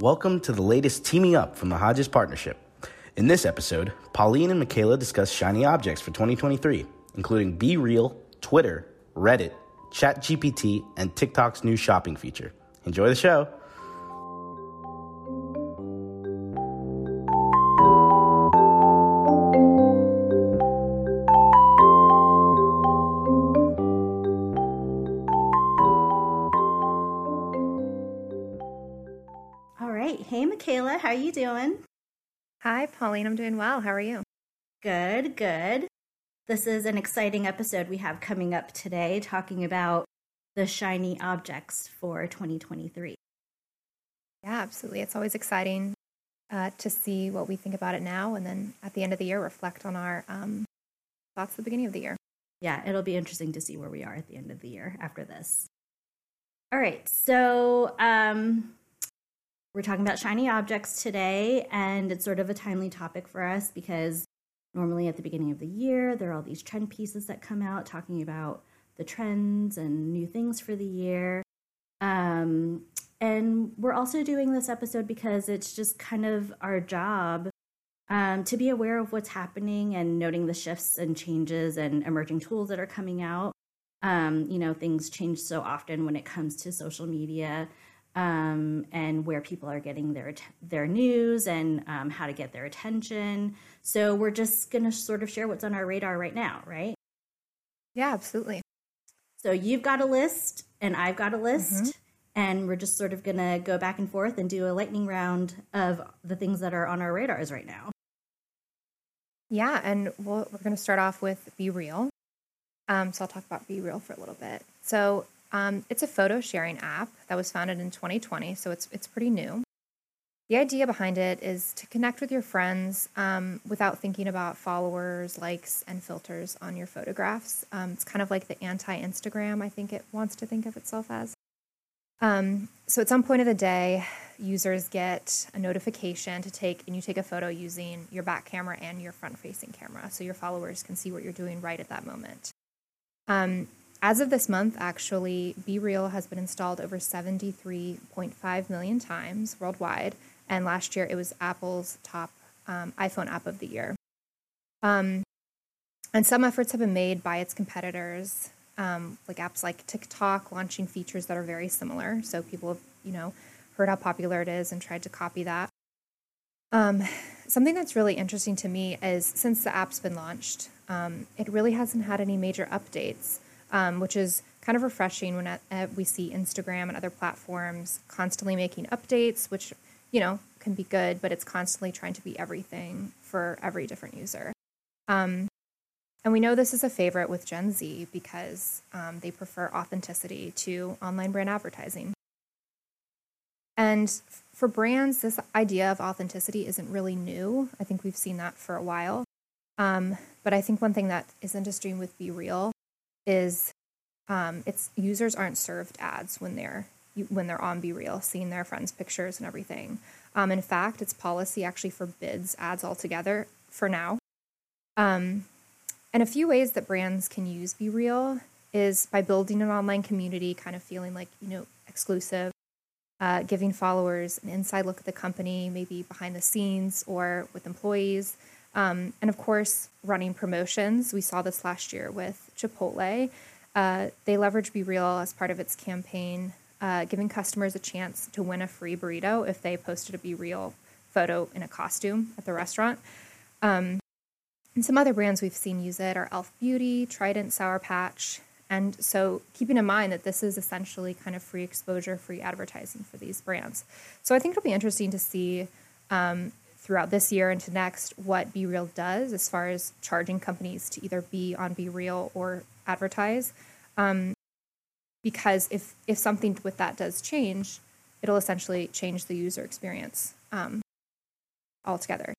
Welcome to the latest teaming up from the Hodges Partnership. In this episode, Paulyn and Michaela discuss shiny objects for 2023, including BeReal, Twitter, Reddit, ChatGPT, and TikTok's new shopping feature. Enjoy the show. Right. Hey, Michaela, how are you doing? Hi, Paulyn. I'm doing well. How are you? Good, good. This is an exciting episode we have coming up today talking about the shiny objects for 2023. Yeah, absolutely. It's always exciting uh, to see what we think about it now and then at the end of the year reflect on our um, thoughts at the beginning of the year. Yeah, it'll be interesting to see where we are at the end of the year after this. All right. So, um, we're talking about shiny objects today, and it's sort of a timely topic for us because normally at the beginning of the year, there are all these trend pieces that come out talking about the trends and new things for the year. Um, and we're also doing this episode because it's just kind of our job um, to be aware of what's happening and noting the shifts and changes and emerging tools that are coming out. Um, you know, things change so often when it comes to social media um, and where people are getting their their news and um, how to get their attention. So we're just going to sort of share what's on our radar right now, right? Yeah, absolutely. So you've got a list, and I've got a list, mm-hmm. and we're just sort of going to go back and forth and do a lightning round of the things that are on our radars right now. Yeah, and we we are going to start off with BeReal. Um, so I'll talk about BeReal for a little bit. So um, it's a photo sharing app that was founded in 2020, so it's it's pretty new. The idea behind it is to connect with your friends um, without thinking about followers, likes, and filters on your photographs. Um, it's kind of like the anti Instagram, I think it wants to think of itself as. Um, so at some point of the day, users get a notification to take, and you take a photo using your back camera and your front facing camera. So your followers can see what you're doing right at that moment. Um, as of this month, actually, BeReal has been installed over 73.5 million times worldwide. And last year, it was Apple's top um, iPhone app of the year. Um, and some efforts have been made by its competitors, um, like apps like TikTok, launching features that are very similar. So people have, you know, heard how popular it is and tried to copy that. Um, something that's really interesting to me is since the app's been launched, um, it really hasn't had any major updates um, which is kind of refreshing when uh, we see Instagram and other platforms constantly making updates, which, you know, can be good, but it's constantly trying to be everything for every different user. Um, and we know this is a favorite with Gen Z because um, they prefer authenticity to online brand advertising. And for brands, this idea of authenticity isn't really new. I think we've seen that for a while. Um, but I think one thing that is interesting with BeReal is um, it's users aren't served ads when they're when they're on BeReal, seeing their friends' pictures and everything. Um, in fact, its policy actually forbids ads altogether for now. Um, and a few ways that brands can use BeReal is by building an online community, kind of feeling like you know exclusive, uh, giving followers an inside look at the company, maybe behind the scenes or with employees. Um, and of course, running promotions. We saw this last year with Chipotle. Uh, they leveraged BeReal as part of its campaign, uh, giving customers a chance to win a free burrito if they posted a BeReal photo in a costume at the restaurant. Um, and some other brands we've seen use it are Elf Beauty, Trident Sour Patch. And so, keeping in mind that this is essentially kind of free exposure, free advertising for these brands. So, I think it'll be interesting to see um, throughout this year into next what BeReal does as far as charging companies to either be on BeReal or advertise. Um, because if if something with that does change, it'll essentially change the user experience um, altogether.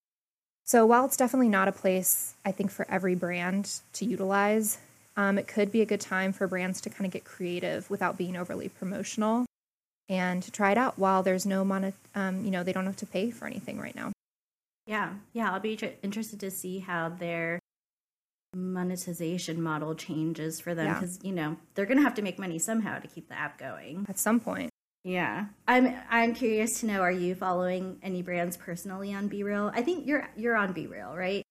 So while it's definitely not a place I think for every brand to utilize, um, it could be a good time for brands to kind of get creative without being overly promotional and to try it out while there's no monet, um, you know, they don't have to pay for anything right now. Yeah, yeah, I'll be tr- interested to see how their monetization model changes for them because yeah. you know they're going to have to make money somehow to keep the app going at some point. Yeah. I'm I'm curious to know are you following any brands personally on BeReal? I think you're you're on BeReal, right?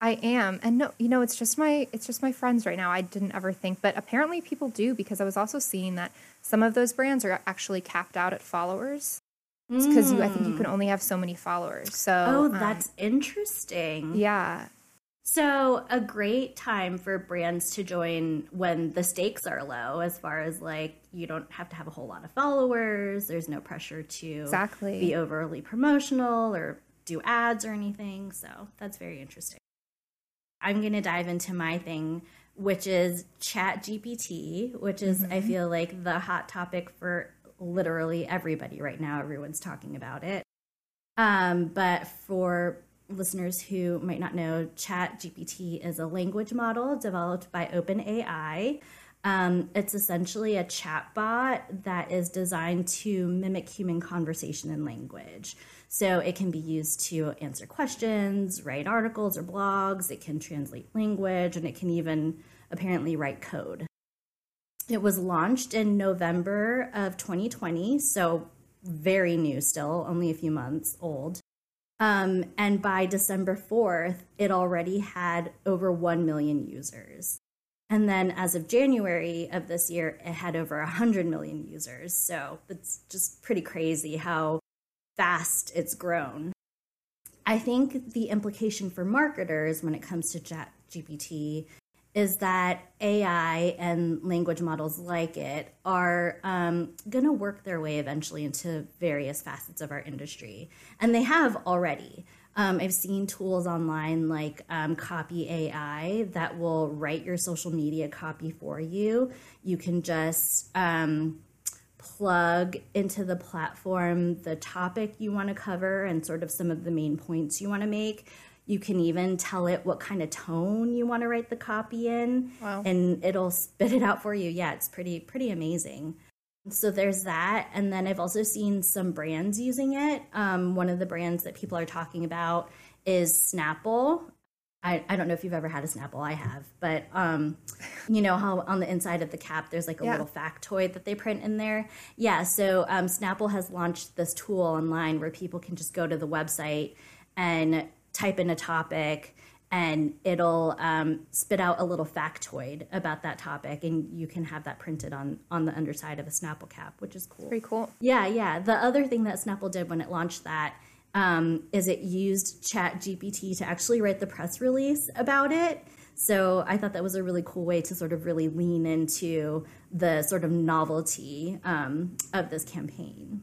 I am. And no, you know, it's just my it's just my friends right now. I didn't ever think, but apparently people do because I was also seeing that some of those brands are actually capped out at followers. Because mm. I think you can only have so many followers. So Oh, um, that's um, interesting. Yeah. So, a great time for brands to join when the stakes are low, as far as like you don't have to have a whole lot of followers. There's no pressure to exactly be overly promotional or do ads or anything. So, that's very interesting. I'm going to dive into my thing, which is ChatGPT, which is, mm-hmm. I feel like, the hot topic for literally everybody right now. Everyone's talking about it. Um, but for listeners who might not know, ChatGPT is a language model developed by OpenAI. Um, it's essentially a chatbot that is designed to mimic human conversation and language. So it can be used to answer questions, write articles or blogs, it can translate language, and it can even apparently write code. It was launched in November of 2020, so very new still, only a few months old. Um, and by December 4th, it already had over 1 million users. And then as of January of this year, it had over 100 million users. So it's just pretty crazy how fast it's grown. I think the implication for marketers when it comes to Chat GPT is that AI and language models like it are um, going to work their way eventually into various facets of our industry. And they have already. Um, I've seen tools online like um, Copy AI that will write your social media copy for you. You can just um, plug into the platform the topic you want to cover and sort of some of the main points you want to make. You can even tell it what kind of tone you want to write the copy in, wow. and it'll spit it out for you. Yeah, it's pretty pretty amazing. So there's that, and then I've also seen some brands using it. Um, one of the brands that people are talking about is Snapple. I, I don't know if you've ever had a Snapple. I have, but um, you know how on the inside of the cap there's like a yeah. little factoid that they print in there. Yeah, so um, Snapple has launched this tool online where people can just go to the website and type in a topic and it'll um, spit out a little factoid about that topic and you can have that printed on on the underside of a snapple cap which is cool. Pretty cool. Yeah yeah. The other thing that snapple did when it launched that um, is it used chat gpt to actually write the press release about it. So i thought that was a really cool way to sort of really lean into the sort of novelty um, of this campaign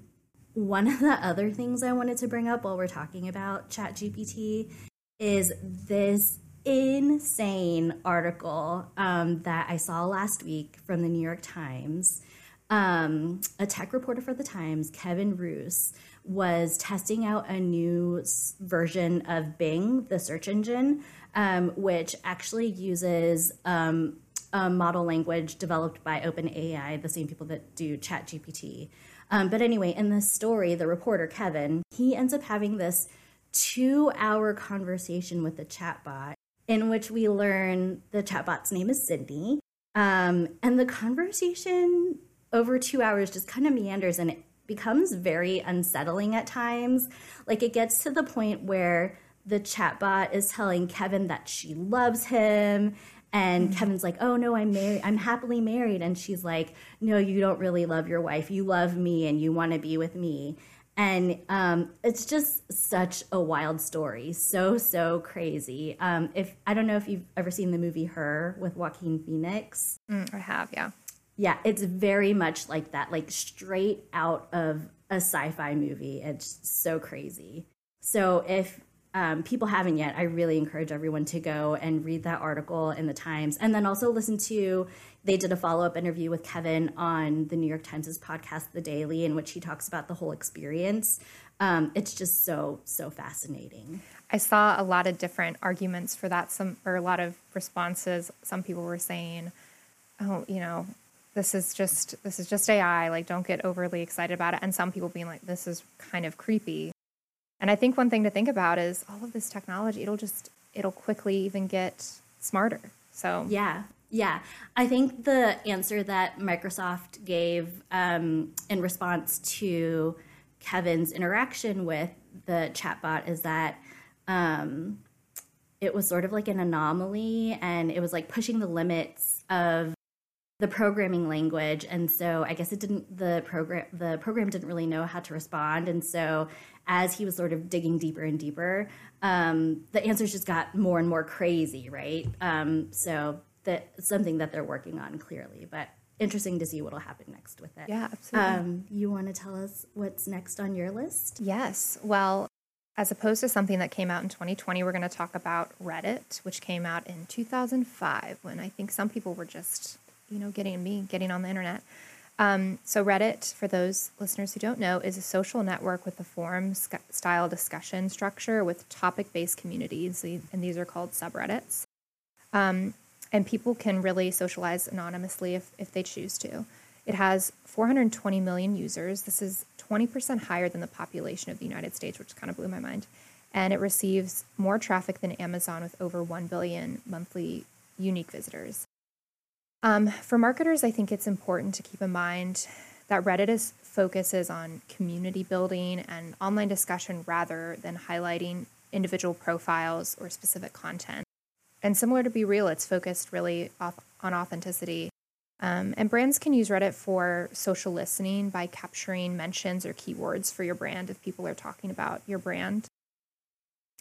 one of the other things I wanted to bring up while we're talking about ChatGPT is this insane article um, that I saw last week from the New York Times. Um, a tech reporter for the Times, Kevin Roose, was testing out a new version of Bing, the search engine, um, which actually uses um, a model language developed by OpenAI, the same people that do ChatGPT. Um, but anyway, in this story, the reporter, Kevin, he ends up having this two hour conversation with the chatbot in which we learn the chatbot's name is Sydney. Um, and the conversation over two hours just kind of meanders and it becomes very unsettling at times. Like it gets to the point where the chatbot is telling Kevin that she loves him and mm-hmm. Kevin's like, "Oh no, I'm married. I'm happily married." And she's like, "No, you don't really love your wife. You love me, and you want to be with me." And um, it's just such a wild story, so so crazy. Um, if I don't know if you've ever seen the movie Her with Joaquin Phoenix, mm, I have, yeah, yeah. It's very much like that, like straight out of a sci-fi movie. It's so crazy. So if um, people haven't yet, I really encourage everyone to go and read that article in the Times, and then also listen to. They did a follow up interview with Kevin on the New York Times' podcast, The Daily, in which he talks about the whole experience. Um, it's just so so fascinating. I saw a lot of different arguments for that. Some or a lot of responses. Some people were saying, "Oh, you know, this is just this is just AI. Like, don't get overly excited about it." And some people being like, "This is kind of creepy." And I think one thing to think about is all of this technology, it'll just, it'll quickly even get smarter. So, yeah. Yeah, I think the answer that Microsoft gave um, in response to Kevin's interaction with the chatbot is that um, it was sort of like an anomaly and it was like pushing the limits of the programming language and so i guess it didn't the program the program didn't really know how to respond and so as he was sort of digging deeper and deeper um, the answers just got more and more crazy right um, so that something that they're working on clearly, but interesting to see what'll happen next with it. Yeah, absolutely. Um, you want to tell us what's next on your list? Yes. Well, as opposed to something that came out in 2020, we're going to talk about Reddit, which came out in 2005 when I think some people were just, you know, getting me getting on the internet. Um, so, Reddit, for those listeners who don't know, is a social network with a forum style discussion structure with topic based communities, and these are called subreddits. Um, and people can really socialize anonymously if, if they choose to. It has 420 million users. This is 20% higher than the population of the United States, which kind of blew my mind. And it receives more traffic than Amazon with over 1 billion monthly unique visitors. Um, for marketers, I think it's important to keep in mind that Reddit is, focuses on community building and online discussion rather than highlighting individual profiles or specific content. And similar to BeReal, it's focused really off, on authenticity. Um, and brands can use Reddit for social listening by capturing mentions or keywords for your brand if people are talking about your brand.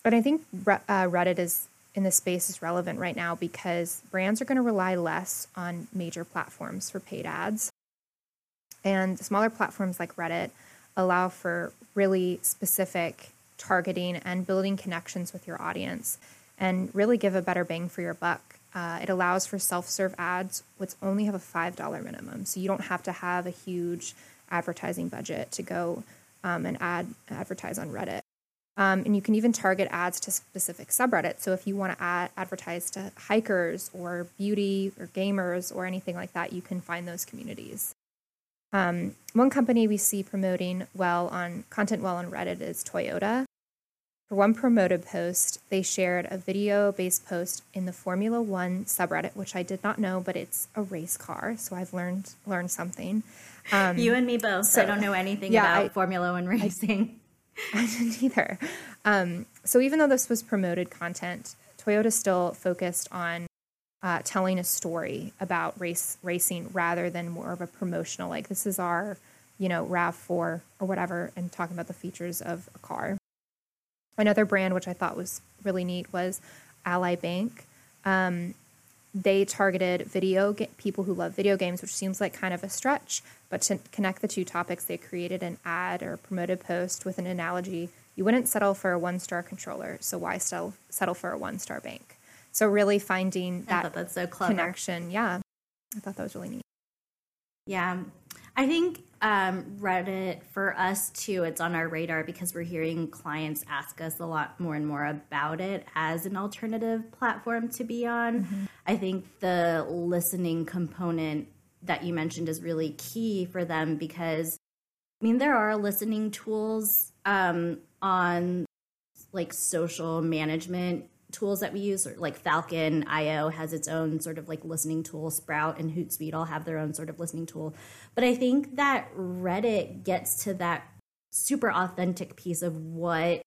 But I think uh, Reddit is in this space is relevant right now because brands are going to rely less on major platforms for paid ads. And smaller platforms like Reddit allow for really specific targeting and building connections with your audience and really give a better bang for your buck. Uh, it allows for self serve ads, which only have a $5 minimum. So you don't have to have a huge advertising budget to go um, and ad, advertise on Reddit. Um, and you can even target ads to specific subreddits. So if you want to ad- advertise to hikers or beauty or gamers or anything like that, you can find those communities. Um, one company we see promoting well on content well on Reddit is Toyota. For one promoted post, they shared a video based post in the Formula One subreddit, which I did not know, but it's a race car. So I've learned learned something. Um, you and me both. So, I don't know anything yeah, about I, Formula One racing. I, I didn't either. Um, so even though this was promoted content, Toyota still focused on uh, telling a story about race racing rather than more of a promotional, like this is our, you know, Rav Four or whatever, and talking about the features of a car. Another brand which I thought was really neat was Ally Bank. Um, they targeted video ga- people who love video games, which seems like kind of a stretch. But to connect the two topics, they created an ad or promoted post with an analogy. You wouldn't settle for a one star controller, so why settle settle for a one star bank? So really finding that that's so clever. connection. Yeah, I thought that was really neat. Yeah, I think um, Reddit for us too, it's on our radar because we're hearing clients ask us a lot more and more about it as an alternative platform to be on. Mm-hmm. I think the listening component that you mentioned is really key for them because I mean there are listening tools um, on like social management tools that we use, like Falcon.io has its own sort of like listening tool. Sprout and Hootsuite all have their own sort of listening tool. But I think that Reddit gets to that super authentic piece of what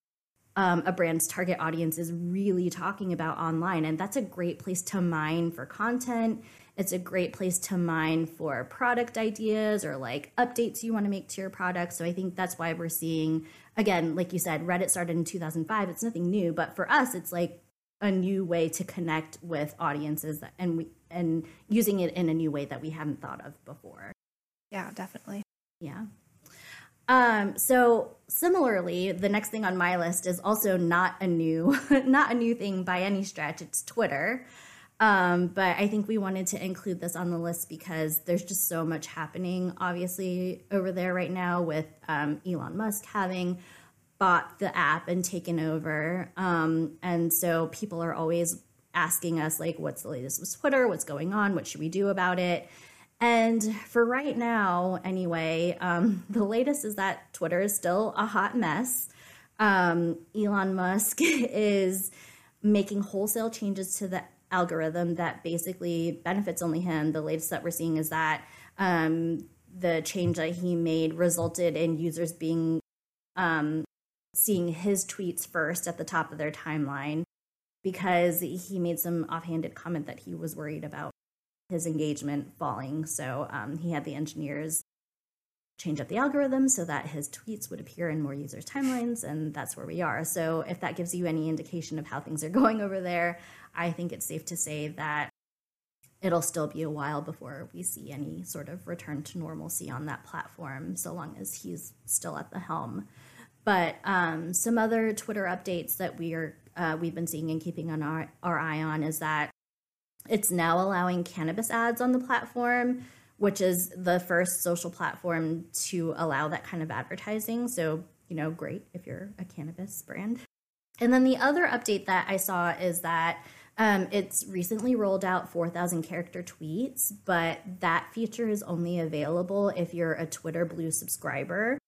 um, a brand's target audience is really talking about online. And that's a great place to mine for content. It's a great place to mine for product ideas or like updates you want to make to your product. So I think that's why we're seeing, again, like you said, Reddit started in 2005. It's nothing new, but for us, it's like a new way to connect with audiences and we and using it in a new way that we hadn't thought of before. Yeah, definitely. Yeah. Um, so similarly, the next thing on my list is also not a new not a new thing by any stretch. It's Twitter. Um, but I think we wanted to include this on the list because there's just so much happening, obviously, over there right now with um, Elon Musk having bought the app and taken over. Um, and so people are always asking us, like, what's the latest with Twitter? What's going on? What should we do about it? And for right now, anyway, um, the latest is that Twitter is still a hot mess. Um, Elon Musk is making wholesale changes to the algorithm that basically benefits only him. The latest that we're seeing is that um, the change that he made resulted in users being um, seeing his tweets first at the top of their timeline because he made some offhanded comment that he was worried about his engagement falling. So um, he had the engineers change up the algorithm so that his tweets would appear in more users' timelines, and that's where we are. So if that gives you any indication of how things are going over there, I think it's safe to say that it'll still be a while before we see any sort of return to normalcy on that platform, so long as he's still at the helm. But um, some other Twitter updates that we are uh, we've been seeing and keeping on our, our eye on is that it's now allowing cannabis ads on the platform, which is the first social platform to allow that kind of advertising. So, you know, great if you're a cannabis brand. And then the other update that I saw is that um, it's recently rolled out 4,000 character tweets, but that feature is only available if you're a Twitter Blue subscriber.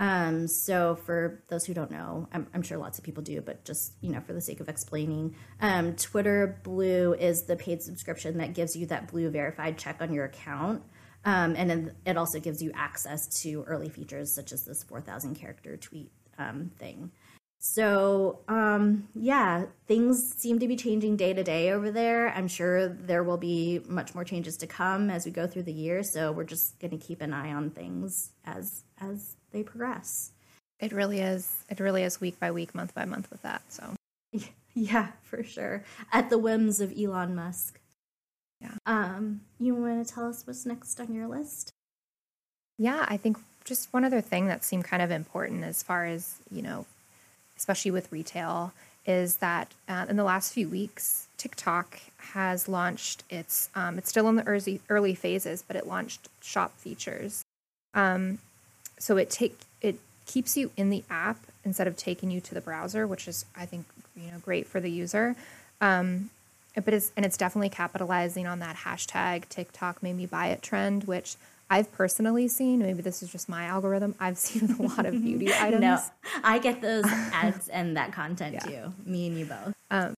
Um, so for those who don't know, I'm, I'm, sure lots of people do, but just you know, for the sake of explaining, um, Twitter Blue is the paid subscription that gives you that blue verified check on your account, um, and then it also gives you access to early features such as this 4,000 character tweet um, thing. So, um, yeah, things seem to be changing day to day over there. I'm sure there will be much more changes to come as we go through the year. So we're just going to keep an eye on things as as they progress. It really is. It really is week by week, month by month with that. So, yeah, for sure. At the whims of Elon Musk. Yeah. Um, you want to tell us what's next on your list? Yeah, I think just one other thing that seemed kind of important as far as, you know, especially with retail, is that uh, in the last few weeks, TikTok has launched its, um, it's still in the early, early phases, but it launched shop features. Um, so it take it keeps you in the app instead of taking you to the browser, which is I think you know great for the user. Um, but it's and it's definitely capitalizing on that hashtag TikTok made me buy it trend, which I've personally seen. Maybe this is just my algorithm. I've seen a lot of beauty items. No, I get those ads and that content yeah. too. Me and you both. Um,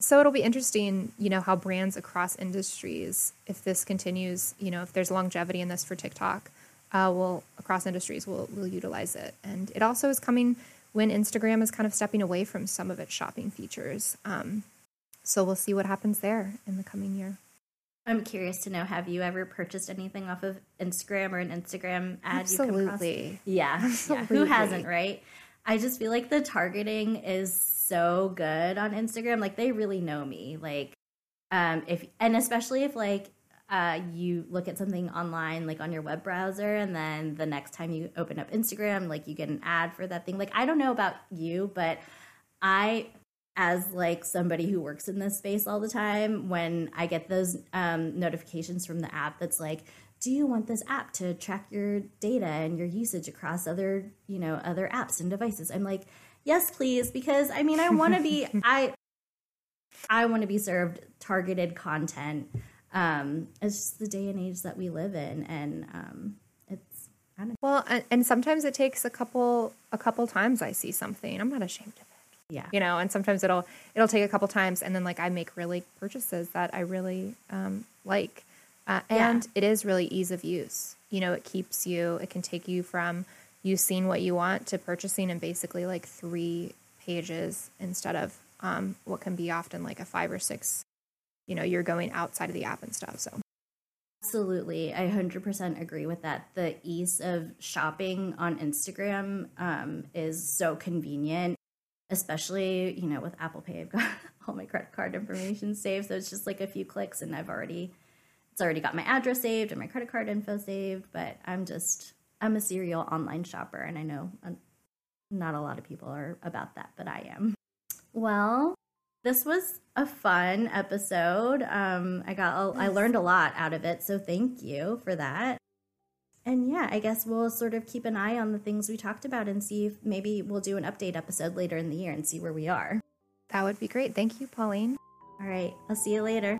so it'll be interesting, you know, how brands across industries, if this continues, you know, if there's longevity in this for TikTok, uh, will across industries will will utilize it. And it also is coming when Instagram is kind of stepping away from some of its shopping features. Um, so we'll see what happens there in the coming year. I'm curious to know: Have you ever purchased anything off of Instagram or an Instagram ad Absolutely. Yeah, Absolutely. yeah. Who hasn't, right? I just feel like the targeting is so good on Instagram. Like they really know me. Like, um, if and especially if like uh, you look at something online, like on your web browser, and then the next time you open up Instagram, like you get an ad for that thing. Like, I don't know about you, but I, as like somebody who works in this space all the time, when I get those um, notifications from the app that's like, do you want this app to track your data and your usage across other, you know, other apps and devices? I'm like, yes, please, because I mean, I want to be, I, I want to be served targeted content um, it's just the day and age that we live in, and um, it's I don't well, and, and sometimes it takes a couple a couple times I see something. I'm not ashamed of. Yeah, you know, and sometimes it'll it'll take a couple times, and then like I make really purchases that I really um, like, uh, and yeah. it is really ease of use. You know, it keeps you. It can take you from you seeing what you want to purchasing in basically like three pages instead of um, what can be often like a five or six you know you're going outside of the app and stuff so absolutely i 100% agree with that the ease of shopping on instagram um, is so convenient especially you know with apple pay i've got all my credit card information saved. So it's just like a few clicks and i've already it's already got my address saved and my credit card info saved. But i'm just i'm a serial online shopper and i know uh, not a lot of people are about that but i am. Well this was a fun episode. Um, I got a, I learned a lot out of it, so thank you for that. And yeah, I guess we'll sort of keep an eye on the things we talked about and see if maybe we'll do an update episode later in the year and see where we are. That would be great. Thank you, Paulyn. All right, I'll see you later.